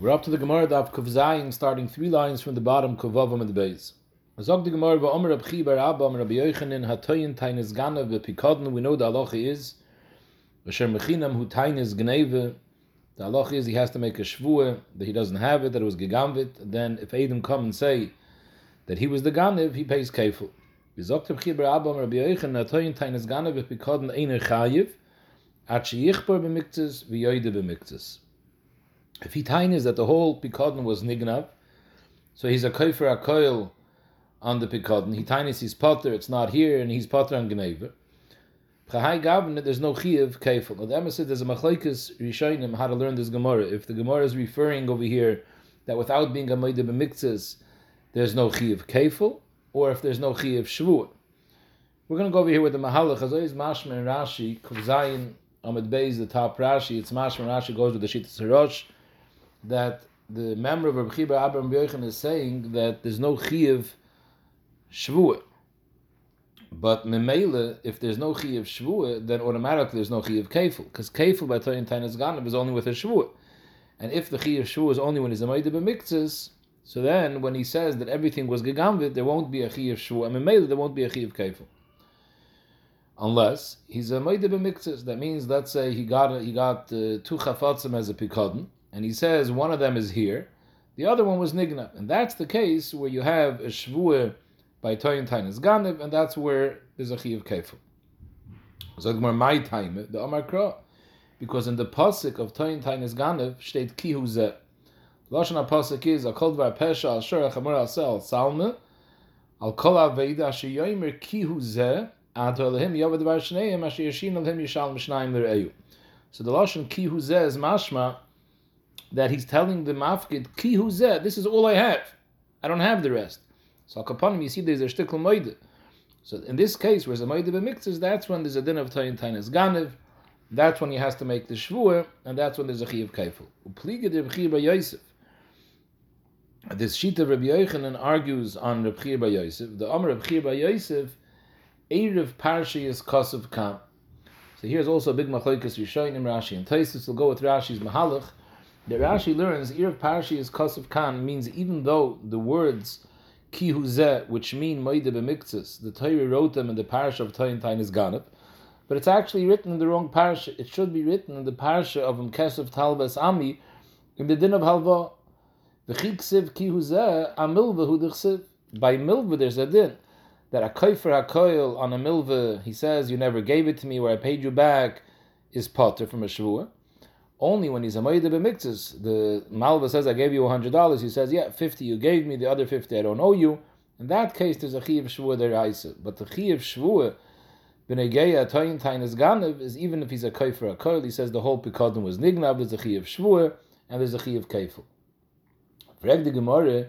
We're up to the Gemara Daf Kuf Zayin, starting three lines from the bottom, Kuvavam and the base. Zog the Gemara, Va'omer Rab Chi Bar Abba, Rabbi Yochanan, Hatoyin Tainez Ganav, Bepikodin, we know the halacha is, V'sher Mechinam Hu Tainez Gneve, the halacha is he has to make a shvua that he doesn't have it, that it was gegamvit, then if Adam come and say that he was the Ganev, he pays kefil. V'zog Rab Chi Bar Abba, Rabbi Yochanan, Hatoyin Tainez Ganav, Bepikodin Einer Chayiv, At Sheyichbar B'miktzis, V'yoyde B'miktzis. If he tines that the whole Pikodin was nignav, so he's a kofer a koil on the Pikodin. He tines his potter, it's not here, and he's potter on Gneva. Chahai Gavin, there's no chiyuv kefil. Now the Emma said there's a machlekes rishonim how to learn this Gemara. If the Gemara is referring over here that without being a moide b'miktzas, there's no chiyuv kefil, or if there's no chiyuv shvuah. We're going to go over here with the Mahalach. Always, Mashma and Rashi, Kuvzayin, Amid Beis, the top Rashi, it's Mashma and Rashi goes with the Shittas Hirosh that the member of Rabbi Chiba Abraham Yochanan is saying that there's no chiyuv shvuah. But memele, if there's no chiyuv shvuah, then automatically there's no chiyuv kefil, because kefil by Toyin Tainas Ganav is only with a shvuah. And if the chiyuv shvuah is only when he's a maida so then when he says that everything was gegamvit, there won't be a chiyuv shvuah, and memele there won't be a chiyuv kefil. Unless he's a maida b'miktzas, that means let's say he got he got uh, two chafatzim as a pikadon, and he says one of them is here, the other one was nigna, and that's the case where you have a shvuah by toyin tainas ganev, and that's where there's a chi of kefil. So my time the Amar Kra, because in the pasuk of toyin tainas ganev state kihu zeh. Lashon pasuk is a kol pesha al shor chamor al sel salme al kol aveda asher yomer kihu zeh ad olehim yavad dvar shneim asher yashin olehim yishal mishnayim l're'eyu. So the lashon kihu zeh is mashma that he's telling the mafkid, ki huzeh, this is all I have. I don't have the rest. So kapanim, you see there's a shtikl moide. So in this case, where there's a moide b'miktzes, that's when there's a din of tayin tainas ganev, that's when he has to make the shvuah, and that's when there's a chiyav kaifel. Upliga de Rebbe Yosef. This sheet of Rabbi Yochanan argues on Rabbi Bar Yosef. The Amr Rabbi Bar Yosef, Erev Parshi is Kosov Kam. So here's also a big machlokes Rishonim Rashi and Taisus. will go with Rashi's Mahalach. The Rashi learns Erev Parshi is Kosov Khan means even though the words Ki Huzeh, which mean Moide B'miktzis, the Torah wrote them in the parish of Toyin Tain is Ganep, but it's actually written in the wrong parish. It should be written in the parish of Mkesef Talbas Ami in the din of Halva. The Chiksiv Ki Huzeh Amilva Hudichsiv. By Milva there's a din that a koifer hakoil on a milva, he says, you never gave it to me, where I paid you back, is potter from a shvuah only when he's a Maida the Malva says, I gave you $100, he says, yeah, 50 you gave me, the other 50 I don't owe you. In that case, there's a Chiv Shvuah deraisa. But the Chiv Shvuah, b'negeya toyin ganev, is is even if he's a koifer a koil, he says the whole Pikadon was nignav, there's a Chiv Shvuah, and there's a Chiv Keifel. Frag the Gemara,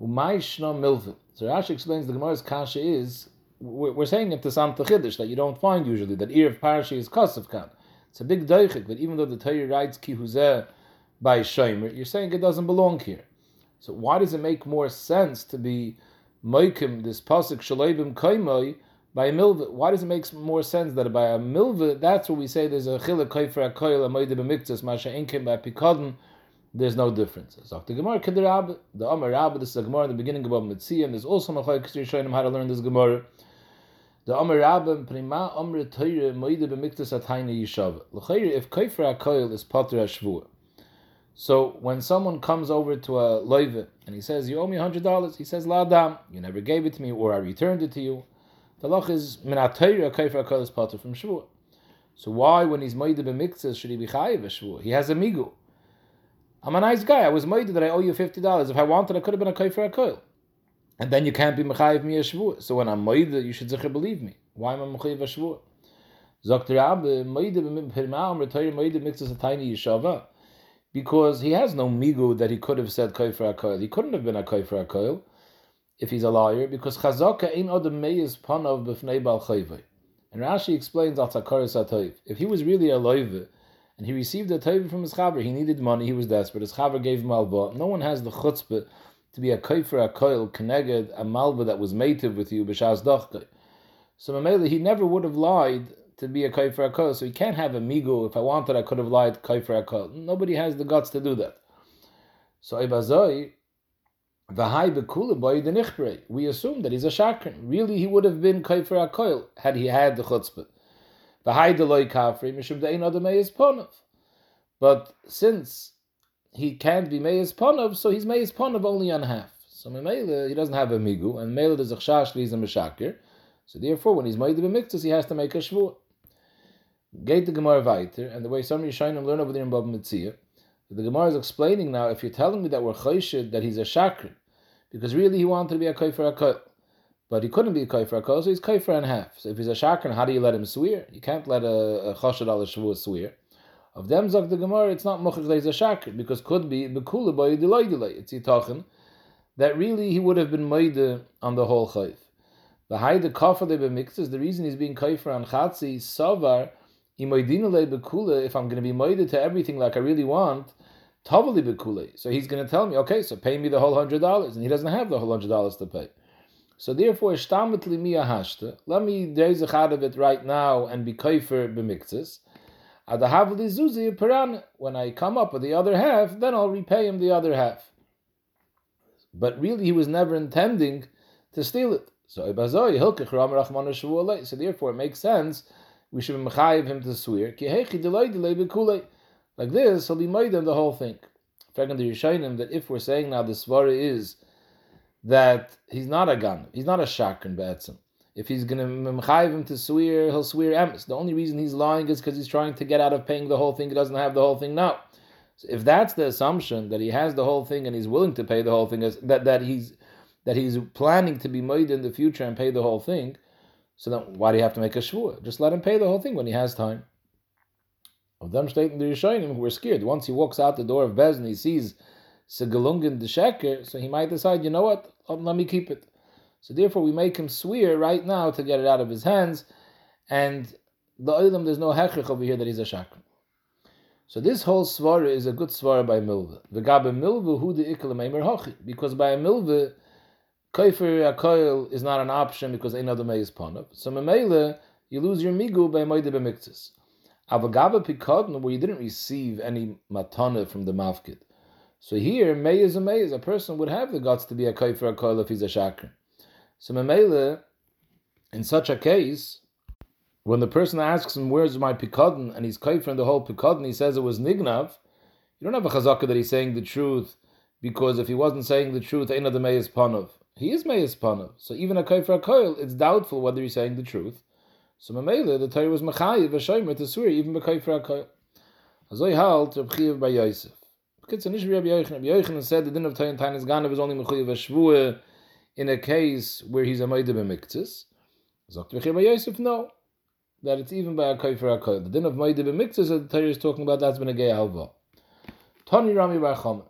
umay shna. So Rashi explains the Gemara's kasha is, we're saying it to Samta Chiddush, that you don't find usually, that Erev Parashi is Kosov Khan. It's a big doichik, but even though the Torah writes ki huzeh by Shomer, you're saying it doesn't belong here. So why does it make more sense to be moikim this pasuk shaleibim kaimoi by a milva? Why does it make more sense that by a milva, that's what we say there's a chilek kaifer a koil a moide b'miktzas masha inkim by pikadon. There's no difference. So the Gemara Kedirab, the Amar Rabba, this is a Gemara in the beginning of Mitziyah, and there's also Machai Kisri showing him how to learn this Gemara. The Amar Rabba Prima Amr Torah Moide B'Miktas Atayna Yishav. L'chayr if Kaifer HaKoil is Pater HaShvua. So when someone comes over to a loive and he says, "You owe me hundred dollars," he says, "Ladam, you never gave it to me, or I returned it to you." The loch is minatayra kaifer is pater from shvua. So why, when he's moide b'miktzas, should he be chayiv shvua? He has a migu. I'm a nice guy. I was moide that I owe you fifty dollars. If I wanted, I could have been a kaifer hakol. And then you can't be mechayiv me a shvua. So when I'm moide, you should zecher believe me. Why am I mechayiv a shvua? Zokt Rabbe moide b'mipirma amr moide mixes a tiny yishava because he has no migu that he could have said koifer akoil. He couldn't have been a koifer akoil if he's a liar because chazaka ain't odem meiz panav b'fnei bal chayvay. And Rashi explains al takaris atoiv. If he was really a loive and he received a toiv from his chaver, he needed money, he was desperate. His chaver gave him alba. No one has the chutzpah to be a koifer akoil connected a malva that was mated with you b'shas dochkei. So Mamela, he never would have lied to be a kaifer akol. So he can't have a migu. If I wanted, I could have lied kaifer akol. Nobody has the guts to do that. So Ibazoi, Vahai Bekula Boy the Nichbre. We assume that he's a Shakran. Really, he would have been Kaifer HaKoil had he had the chutzpah. Vahai Deloi Kafri, Mishum Dein Adamei Ponov. But since he can't be Meis Ponov, so he's Meis Ponov only on half. So Memele, he doesn't have a Migu, and Mele does a Chash, he's a Meshakir. So therefore, when he's made the Miktas, he has to make a Shvuah. Gate the Gemara weiter, and the way some Yishayim learn over there in Bab Mitzvah, the Gemara is explaining now, if you're telling me that we're Chayshid, that he's a Shakr, because really he wanted to be a Kaifer Akal, but he couldn't be a Kaifer Akal, so he's Kaifer and half. So if he's a Shakr, how do you let him swear? You can't let a, a al Shavuot swear. Of them, Zak the Gemara, it's not he's a Shakr, because could be Bekula by Delay Delay. It's Yitachin, that really he would have been Maida on the whole Chayf. The Haida Kafar de Bemiktas, the reason he's being Kaifer on Chatzi, Savar, imoidinale bekula. if I'm going to be moided to everything like I really want, tavali bekule. So he's going to tell me, okay, so pay me the whole hundred dollars, and he doesn't have the whole hundred dollars to pay. So therefore, shtamet limia hashta. Let me deizach out of it right now and be kaifer b'miktzis. Adahavli zuzi. When I come up with the other half, then I'll repay him the other half. But really, he was never intending to steal it. So So therefore, it makes sense we should mechayiv him to swear. Like this, he'll be made the whole thing. Fact the Yishayim that if we're saying now the svara is that he's not a gun, he's not a shakran be'etzim. If he's going to mechayiv him to swear, he'll swear emes. The only reason he's lying is because he's trying to get out of paying the whole thing. He doesn't have the whole thing now. So if that's the assumption that he has the whole thing and he's willing to pay the whole thing, that that he's that he's planning to be made in the future and pay the whole thing, so then why do you have to make a shvur? Just let him pay the whole thing when he has time. Of them stating the Rishonim who are scared. Once he walks out the door of Bez and he sees Segalungan the Sheker, so he might decide, you know what, let me keep it. So therefore we make him swear right now to get it out of his hands, and the Olam there's no hechrich over here that he's a shakr. So this whole svara is a good svara by Milva. V'gabe Milva hu de ikla hochi. Because by a Milva, Kaifer Akoil is not an option because another may is panav. So Memele, you lose your migu by Moide Bemiktis. Avagaba Pikadna, where you didn't receive any matana from the mafkid. So here, may is a may is a person would have the guts to be a Kaifer Akoil if he's a shakr. So Memele, in such a case, when the person asks him, Where's my Pikadn? and he's Kaifer in the whole Pikadn, he says it was Nignav, you don't have a chazaka that he's saying the truth because if he wasn't saying the truth, Ein the may is panav. He is Meis Pana. So even a Koifer Koil, it's doubtful whether he's saying the truth. So Mamela, the Torah was Machayiv, to swear, even by Koifer Koil. Azoi halt, Reb Chiv by Yosef. Because Rabbi Yochanan, Rabbi Yochanan said the din of Tayin Tayin Ganav is only Mechayiv Shvua in a case where he's a Maida B'miktzis. Zokt Reb by Yosef, no. That it's even by a Koifer Koil. The din of Maida B'miktzis that the Torah is talking about, that's been a gay halva. Tani Rami Bar Chama.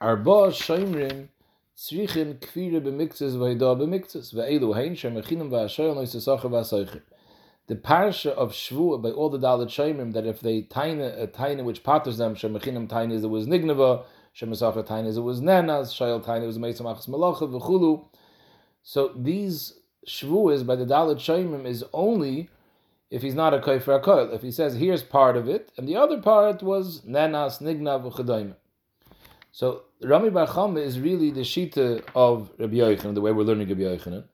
Arba Shoimrim, Tzrichin kvire b'miktzes v'hida b'miktzes v'elu hein shemechinam v'ashoyel noisesachar v'asoichim. The parsha of Shvu by all the Dalit Shemim that if they tine a tine which patters them shemechinam tine is it was nignava shemesachar tine is it was nenas shayel tine it was meisamachas malacha v'chulu. So these Shvuas by the Dalit Shemim is only if he's not a koifer a If he says here's part of it and the other part was nenas nigna v'chadayim. So Rami Bar Chama is really the shita of Rabbi Yochanan, the way we're learning Rabbi Yochanan.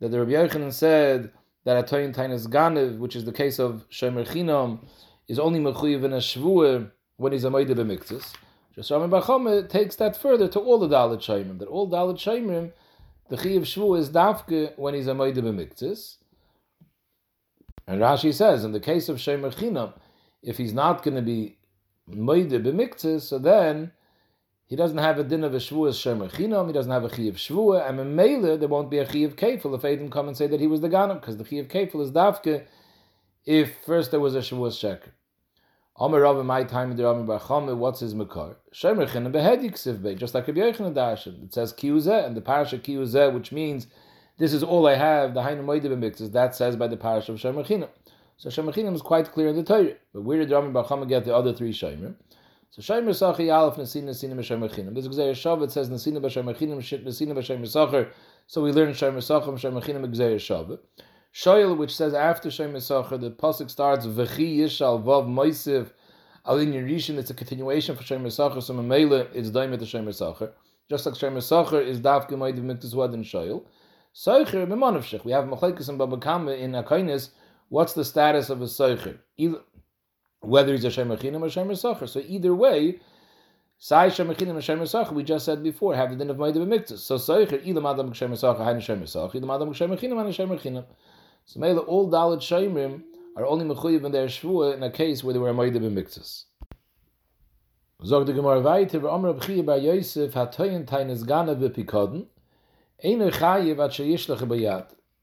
That the Rabbi Yochanan said that Atoyin Tainas Ganev, which is the case of Shemer Chinam, is only mechuyev in a shvuah when he's a moide b'miktzis. Just Rami Bar takes that further to all the Dalit Shemim, that all Dalit Shemim, the chiyav shvuah is dafke when he's a moide b'miktzis. And Rashi says, in the case of Shemer Chinam, if he's not going to be moide b'miktzis, so then he doesn't have a din of a shvuah shemer chinam, he doesn't have a chi of shvuah, and in Mele, there won't be a chi of kefil if Adam come and say that he was the ganam, because the chi of kefil is dafke if first there was a shvuah sheker. Omer Rav my time the Rami Bar what's his makar? Shemer chinam behedik sivbei, just like Rabbi Yochanan Dashin. It says kiyuzeh, and the parasha kiyuzeh, which means this is all I have, the Hainu Moedim mixes, that says by the parasha of Shemer chinam. So Shemer chinam is quite clear in the Torah. But where did Rami Bar get the other three Shemer? So Shomer Sachi Aleph Nesina Nesina B'Shomer Chinam. This Gzeir Shav it says Nesina B'Shomer Chinam Shit Nesina B'Shomer Sacher. So we learn Shomer Sachem Shomer Chinam Gzeir Shav. Shoyel which says after Shomer Sacher the pasuk starts V'chi Yishal Vav Moisiv Alin Yerishin, it's a continuation for Shemer Sacher, so Mamela, it's Daimit to Shemer Sacher. Just like Shemer Sacher is of Miktas Wad and Shoyl. Seicher b'manavshich. We have machlekes and babakama in Akainis. What's the status of a seicher? Whether he's a shemechinim or sacher. So either way, sai shemechinim or shemer sacher. We just said before have the din of ma'adim b'miktus. So seicher ilam adam shemer sacher hainu shemer sacher. Ilam adam hainu shemechinim. So mele all Dalit shemrim are only mechuyev in their shvua in a case where they were ma'adim b'miktus. Zog the Gemara abchiyah bar Yosef gana b'pikoden,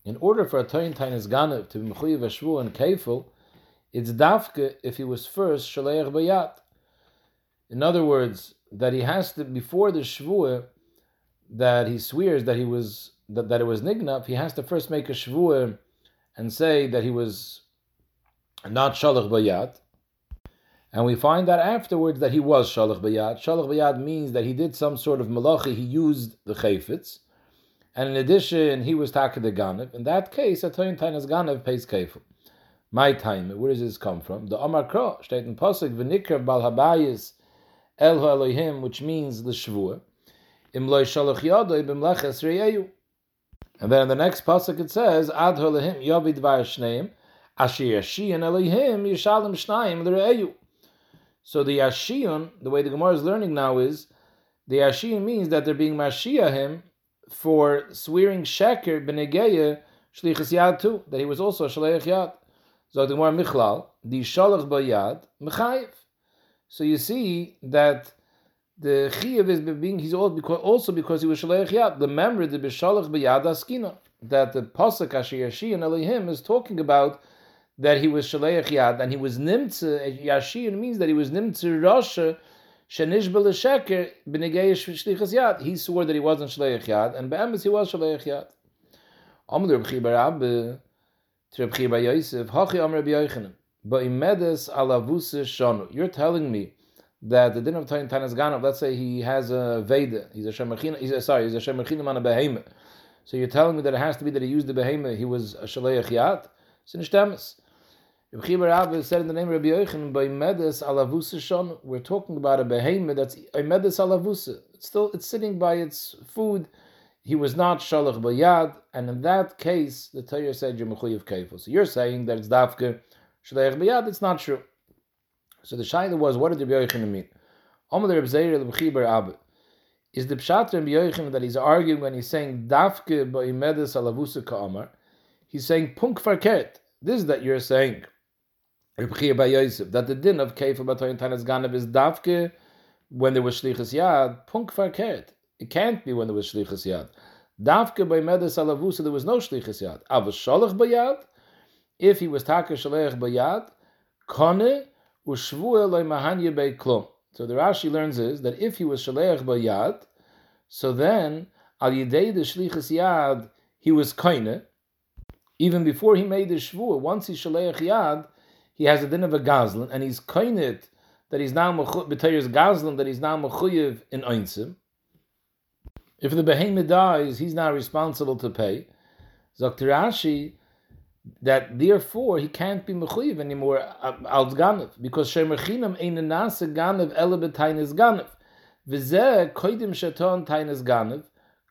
in order for a toin tainis ganav to be mechuyev ashvu and kefil, it's dafke if he was first shaleach bayat. In other words, that he has to before the shvua that he swears that he was that, that it was nignav, he has to first make a shvua and say that he was not shalach bayat. And we find that afterwards that he was shalach bayat. Shalach bayat means that he did some sort of malachi, he used the chayfetz. And in addition, he was taka the Ganav. In that case, a Tainas Ganav pays Kefil. My time, where does this come from? The Omar Kro, steht in V'nikr Bal Habayis El Elohim, which means the Shvur. Im loy shalach yadoi b'mleches reyeyu. And then in the next pasuk it says, Ad Elohim yavid var shneim, asher yashiyan Elohim yishalim shnayim l'reyeyu. So the yashiyan, the way the Gemara is learning now is, the yashiyan means that they're being mashiahim for swearing sheker b'negeya shlichus yad too, that he was also a yad. So the Gemara Michlal, the shalach bayad mechayiv. So you see that the chiyav is being he's also because he was shaleich yad. The memory the b'shalach bayad askina that the pasuk asher yashin Elohim is talking about that he was shaleich yad and he was nimtze yashin means that he was nimtze rasha Shenish sheker shlichas yad. He swore that he wasn't shleich yad, and be'emes he was shleich yad. Amr Reb Chibar Abbe, Reb Chibar Yosef, Hachi Amr Reb Yochanan, Ba'imedes alavuse shonu. You're telling me that the din of Tanas Ganav, let's say he has a Veda, he's a Shemachina, he's a, sorry, he's a Shemachina on a Behemoth. So you're telling me that it has to be that he used the Behemoth, he was a Shaleich Yad? Sin Shtemis. Rabbi Rabbi said in the name of Rabbi Yochanan by Medes alavusa shon. We're talking about a behemoth that's a medes alavusa. It's still it's sitting by its food. He was not shalach bayad, and in that case, the Torah said you're. So you're saying that it's dafke shalach bayad. It's not true. So the shaila was, what did Rabbi Yochanan mean? Amar Rabbi Zeir Rabbi Rabbi. Is the pshat Rabbi Yochanan that he's arguing when he's saying dafke by medes alavusa ka'amar? He's saying punk farket. This is that you're saying that the din of Kefa Batoyin Tanas Ganav is Davke when there was Shlichus Yad, Punk Farkert. It can't be when there was Shlichus Yad. Davke by Medes Alavusa, there was no Shlichus Yad. Avos Sholach Bayad, if he was Taka Shalech Bayad, Kone So the Rashi learns is that if he was Shalech Bayad, so then Al Yidei the Shlichus Yad, he was Kaine, even before he made the Shvu, once he Shalech Yad, he has a din of a gazlan, and he's koinit that he's now b'tayers gazlan that he's now mechuyev in einsim. If the behemoth dies, he's now responsible to pay. Zoktirashi, that therefore he can't be mechuyev anymore um, als ganav because shemerchinam ein nase ganav ele betaynes ganav. V'zeh koidim shaton taynes ganav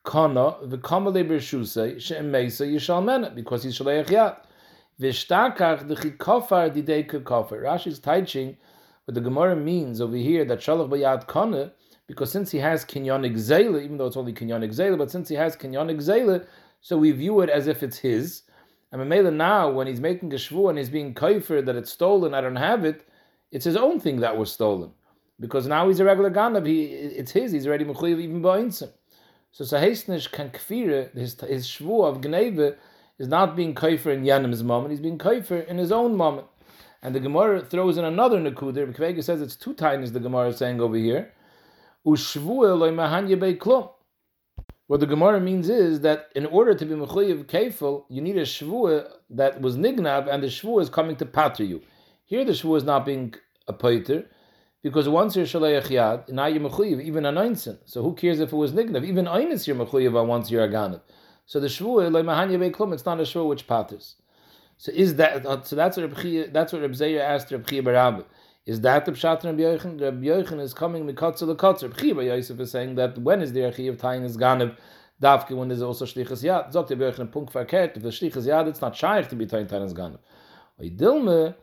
kana v'kamale bershusei she'emeisa yishal mena because he's shaleich yad. Vishtakach the chikofar didei kofar. Rashi's teaching what the Gemara means over here that shalach bayad kone, because since he has kinyonik zayla, even though it's only kinyonik zayla, but since he has kinyonik zayla, so we view it as if it's his. And Mamela now, when he's making a shvu and he's being kaifer that it's stolen, I don't have it, it's his own thing that was stolen. Because now he's a regular ganav, he, it's his, he's already mechuyev even ba'insim. So Sahesnish can kfire, his, his shvu of gneve, is not being kaifer in Yanim's moment, he's being kaifer in his own moment. And the Gemara throws in another nakudir. Kvega says it's two times the Gemara is saying over here. What the Gemara means is that in order to be mechuyev kefil, you need a shvua that was nignab, and the shvua is coming to pater you. Here, the shvua is not being a pater, because once you're shaleach yad, now you're mechuyev, even an einsin. So who cares if it was nignab? Even einis you're mechuyev once you're ganav. So the shvua like mahanya beklum, it's not a shvua which patters. So is that uh, so? That's what Reb that's what Reb asked Reb Chia. Is that the pshat Rabbi Yochanan? Rabbi Yochanan is coming mikatzel the katzer. B'chiba Yosef is saying that when is there a chiv tainis ganav davke when there's also shlichus yad. Zot Rabbi Yochanan punk verkehrt. If the shlichus yad, it's not shaykh to be tain tainis ganav. Dilme,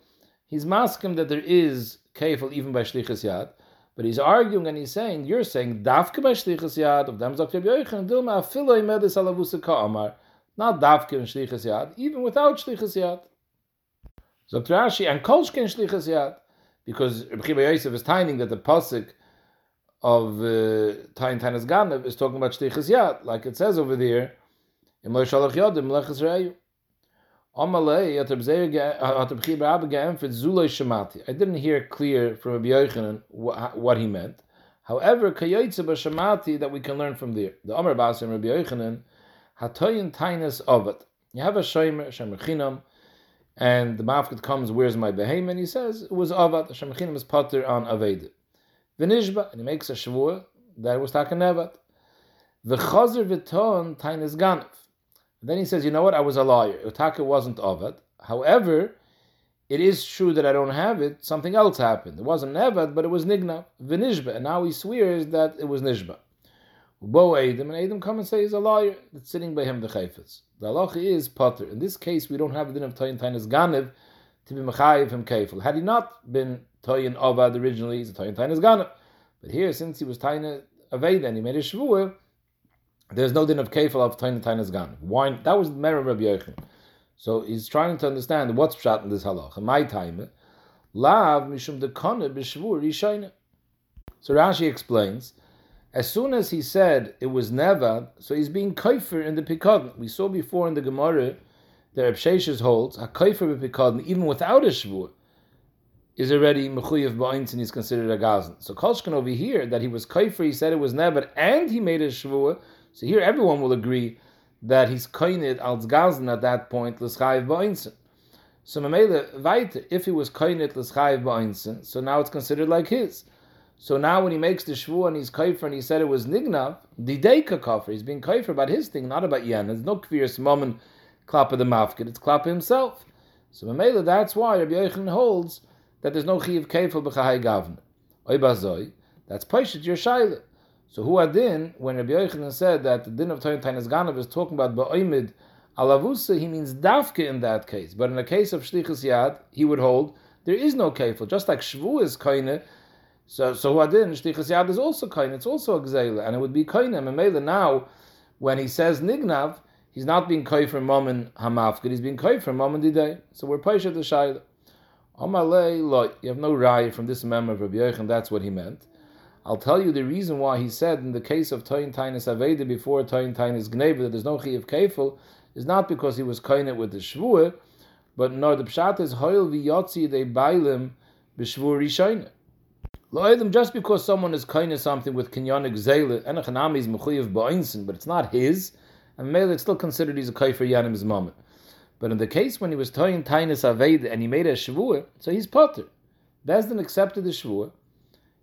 he's masking that there is kefil even by shlichus yad. But he's arguing and he's saying, you're saying davke by shlichus yad of them zok Rabbi Yochanan Dilme afilo imedis alavusa ka'amar. Not davke in shlichus yad, even without shlichus yad. Zok Rashi and kolshkin shlichus yad because Rabbi Yosef is timing that the pasuk of Tain uh, Tainas Ganav is talking about Shtichas Yad, like it says over there in Lo Shalach Yodim Lechas Reyu. Amalei at Rabbi Abba ge'emfet Zulay Shemati. I didn't hear clear from Rabbi Yochanan what he meant. However, Kayotze B'Shemati that we can learn from there. The Amar Basim Rabbi Yochanan Hatoyin Tainas Ovet. You have a Shomer, Shomer Chinam, and the mafkat comes, where's my behem? And he says, it was Avad, Hashem Chinim is potter on Aved. V'nishba, and he makes a shavua, that it was Taka Nevat. V'chazer v'ton tainis ganav. Then he says, you know what, I was a liar. Utaka wasn't Avad. However, it is true that I don't have it. Something else happened. It wasn't Nevat, but it was Nigna, V'nishba. And now he swears that it was Nishba. Bo Adam, and Adam come and say he's a liar that's sitting by him the chayfetz. The halacha is potter. In this case, we don't have the din of toyin tainas ganev to be mechayiv him kefil. Had he not been toyin avad originally, he's a toyin tainas ganev. But here, since he was toyin aveda and he made a shvuah, there's no din of kefil of toyin tainas ganev. Why? That was the merit of Rabbi Yochanan. So he's trying to understand what's pshat in this halacha. My time, lav mishum dekone b'shvur rishayna. So Rashi explains as soon as he said it was never, so he's being kaifer in the pikadon. We saw before in the Gemara that Reb Sheshes holds a kaifer pikadon even without a shvur is already mechuyev ba'inz and he's considered a gazan. So Kolshkin over here that he was kaifer, he said it was never, and he made a shvur. So here everyone will agree that he's kainid als gazan at that point l'schayev ba'inz. So if he was kainid l'schayev ba'inz, so now it's considered like his. So now when he makes the shvu and he's kaifer and he said it was nignav, the deika kafir, he's being kaifer about his thing, not about yen. There's no kviris moment klap of the mafkid, it's klap himself. So Mamela, that's why Rabbi Yochanan holds that there's no chiv kefil b'chahai gavna. Oibazoi, that's paishet your shaila. So who adin, when Rabbi Yochanan said that the din of Toyin Tainas Ganav is talking about ba'oimid alavusa, he means dafke in that case. But in the case of shlichus yad, he would hold there is no kefil. Just like shvu is kaine, so so Huadin Shtichas Yad is also kain. It's also a gzeila, and it would be kainim. And Mela now, when he says nignav, he's not being kai for moment hamafkid. He's being kai for moment diday. So we're paisha the shayla. Amalei lo. You have no raya from this member of Rabbi Yochanan. That's what he meant. I'll tell you the reason why he said in the case of Toyin Tainis Aveda before Toyin Tainis Gneva that there's no of kefil is not because he was kainet with the shvur, but nor the pshat is hoil v'yotzi de bailim b'shvur rishayne. Lo'edim, just because someone is kind of something with kinyonik zayla, and a chanami is mechuyev ba'insin, but it's not his, and Melech still considered he's a kaifer yanim's moment. But in the case when he was toying tainis aved and he made a shvuah, so he's potter. Bezdin accepted the shvuah.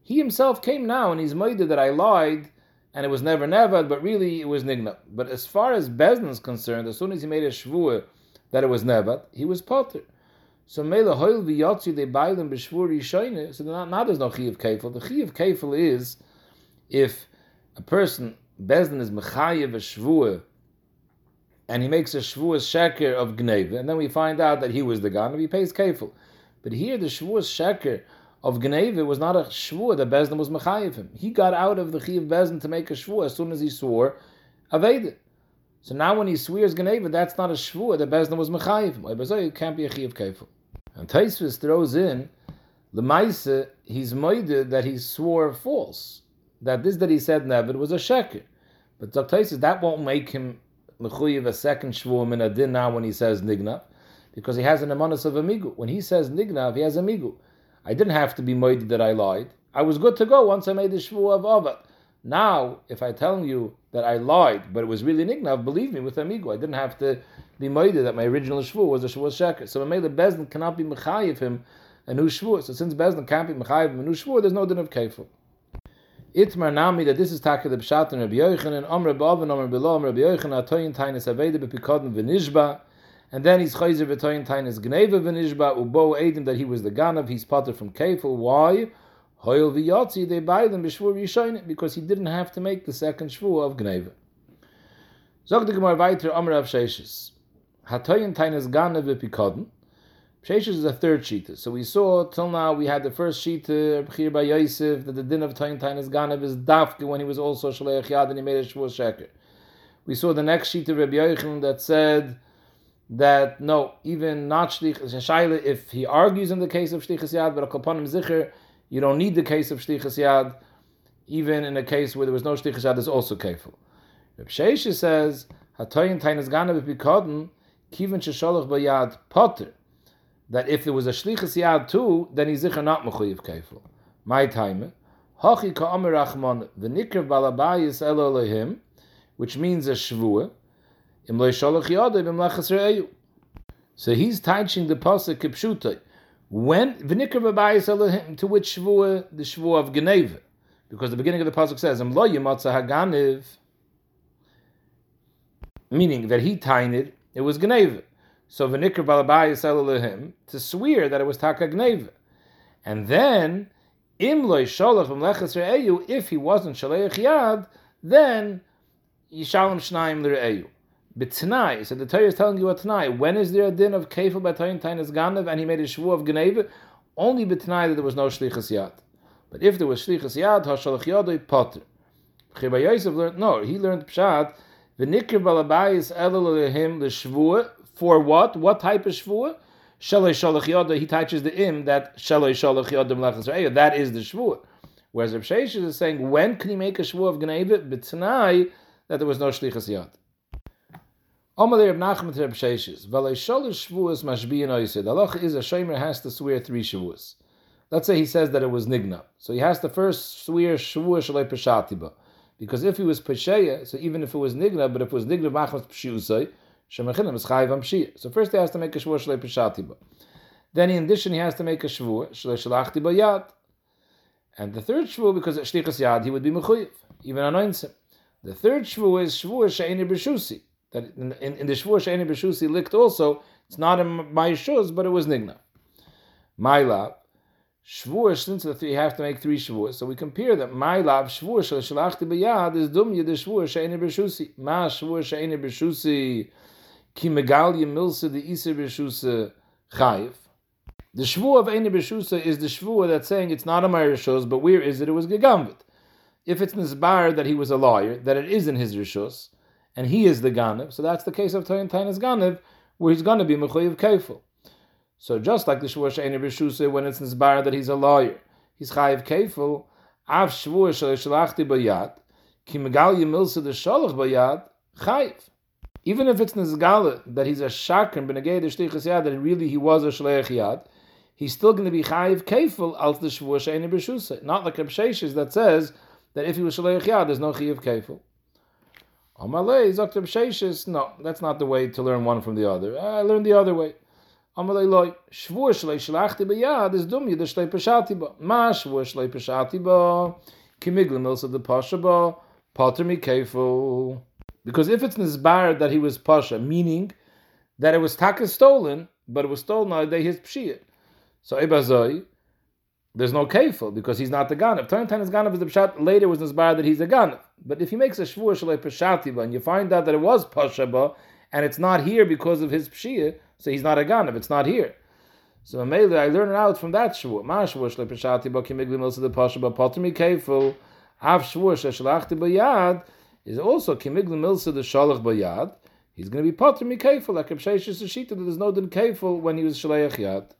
He himself came now and he's made that I lied and it was never never, but really it was nigna. But as far as Bezdin is concerned, as soon as he made a shvuah that it was never, he was potter. So mele hoil v'yotzi they buy them b'shvur yishoyne. So now, now there's no chi of. The chi of is if a person bezdin is mechayev a shvur and he makes a shvur sheker of gneva, and then we find out that he was the gun, he pays kefil. But here the shvur sheker of gneva was not a shvur that bezdin was mechayev him. He got out of the chi of bezdin to make a shvur as soon as he swore aved. So now when he swears gneva, that's not a shvur that bezdin was mechayev him. It can't be a chi of. And Taisvis throws in the Maisa, he's moided that he swore false. That this that he said never was a sheker. But Taisvis, that won't make him mechuyev a second shvuah in a din now when he says nignav, because he has an amonis of amigu. When he says nignav, he has amigu. I didn't have to be moided that I lied. I was good to go once I made the shvuah of avat. Now, if I tell you that I lied, but it was really nignav, believe me with amigu. I didn't have to be moide that my original shvu was a shvu sheker. So the Bezdin cannot be mechayiv him a new shvu. So since Bezdin can't be mechayiv him a new shvu, there's no din of kefil. Itmar nami that this is taka the pshat and Rabbi Yochanan, Amr Bav and Amr Bilo, Amr Rabbi Yochanan, Atoyin Tainis Aveda Bepikadin V'nishba, and then he's chayzer v'toyin tainis gneva v'nishba ubo edim that he was the ganav. He's potter from kefil. Why? Hoyel v'yotzi they buy them b'shvur yishoyin because he didn't have to make the second shvur of gneva. Zog the Gemara weiter Amr of Sheishes. Hatoyin tainis ganav v'pikodin. Sheishes is a third sheet. So we saw till now we had the first sheet Bchir by Yosef that the din of Tain Tain is Ganav is Dafke when he was also Shaleach Yad and he made a Shavuot Sheker. We saw the next of Rabbi Yochanan that said that no, even not Shlich if he argues in the case of Shlichas Yad, but a Kalpanim Zicher, you don't need the case of Shlichas Yad, even in a case where there was no Shlichas Yad, is also careful. Rabbi Sheishes says, Hatoyin Tain is Ganav Bikoden, Kiven Shesholach Bayad Potter that if there was a shlichus yad too, then he's zicher not mechuyev kefil. My time, hachi ka'amer rachman v'nikrev balabayis elo lehim, which means a shvua, im lo yisholach yadev im. So he's teaching the pasuk kipshutai. When v'nikrev balabayis elo lehim, to which shvua? The shvua of Geneva. Because the beginning of the pasuk says, im lo yimatza haganiv, meaning that he tainted, it was Geneva. So v'nikr balabayis him to swear that it was takagneva, and then im loy sholach v'mleches re'eyu, if he wasn't shaleich yad, then yishalom shnaim l're'eyu. Tonight, so the Torah is telling you a tonight. When is there a din of kefil b'tayin tainas ganav, and he made a shvu of gneva? Only b'tnai that there was no shlichas yad. But if there was shlichas yad, hashalach yadoi potter. Chiba learned no. He learned pshat. V'nikr balabayis elul lehim l'shvuah for what? What type of shvua? Shaloi shalach yoda. He touches the im that shaloi shalach yoda melachas That is the shvua. Whereas Rav Sheish is saying, when can he make a shvua of gneva? But tonight that there was no shlichas yad. Omalei Reb Nachman to Reb Sheishes. V'alei shalosh shvuas mashbiyin oisid. Allah is a shomer has to swear three shvuas. Let's say he says that it was nigna. So he has to first swear shvua shalei peshatiba. Because if he was pesheya, so even if it was nigna, but if it was nigna machmas pshiusay, Shemechinim is chayiv am So first he has to make a shvur shlei peshati Then in addition he has to make a shvur shlei shalachti yad. And the third shvur, because at shlichas yad he would be mechuyev, even anoints him. The third shvur is shvur she'eni. That in, in, in the shvur she'eni licked also, it's not in my shuz, but it was nigna. My lab, shvur, since the three have to make three shvur, so we compare that my lab shvur shalachti b'yad is dumya the shvur she'eni b'shusi. Ma shvur she'eni b'shusi ki megalia milsa the iser b'shusa chayiv. The shvu of Eine B'shusa is the shvu that's saying it's not a Rishos, but where is it? It was Gegamvit. If it's Nisbar that he was a lawyer, that it is in his Rishos, and he is the Ganev, so that's the case of Toyin Tainas Ganev, where he's going to be Mechoyiv Keifel. So just like the shvu Eine B'shusa, when it's Nisbar that he's a lawyer, he's Chayiv Keifel, Av shvu Shalachti Bayat, ki megalia milsa the Shalach Bayat, Chayiv even if it's nizgala that he's a shakran benegay the shlichus yad that really he was a shleich yad, he's still going to be chayiv kefil al the shvur she'eni b'shusa. Not like Absheshes that says that if he was shleich yad, there's no chayiv kefil. Amalei Dr. Absheshes, no, that's not the way to learn one from the other. I learned the other way. Shvur shlei shlachti b'yad is dum yid shlei peshati ba. Ma shvur shlei peshati ba kimiglim milsa the pasha ba pater mi kefil. Because if it's Nizbar that he was Pasha, meaning that it was Taka stolen, but it was stolen on the day his Pshia. So Ibazoi, there's no kefil because he's not the Ganav. Turn is Ganav is the Pshat, later was Nizbar that he's a Ganav. But if he makes a Shvur Shalei Pashatiba and you find out that it was Pashaba and it's not here because of his Pshia, so he's not a Ganav, it's not here. So Mele, I learn it out from that Shvur. Ma Shvur Shalei Pashatiba, Kimigli Milsa the Pashaba, Potami Kefil, Av Shvur Shalachti Bayad, is also kimigl milsa the shalach bayad. He's going to be potter mikayful like Absheshes Shita. There's no din kayful when he was shaleach yad.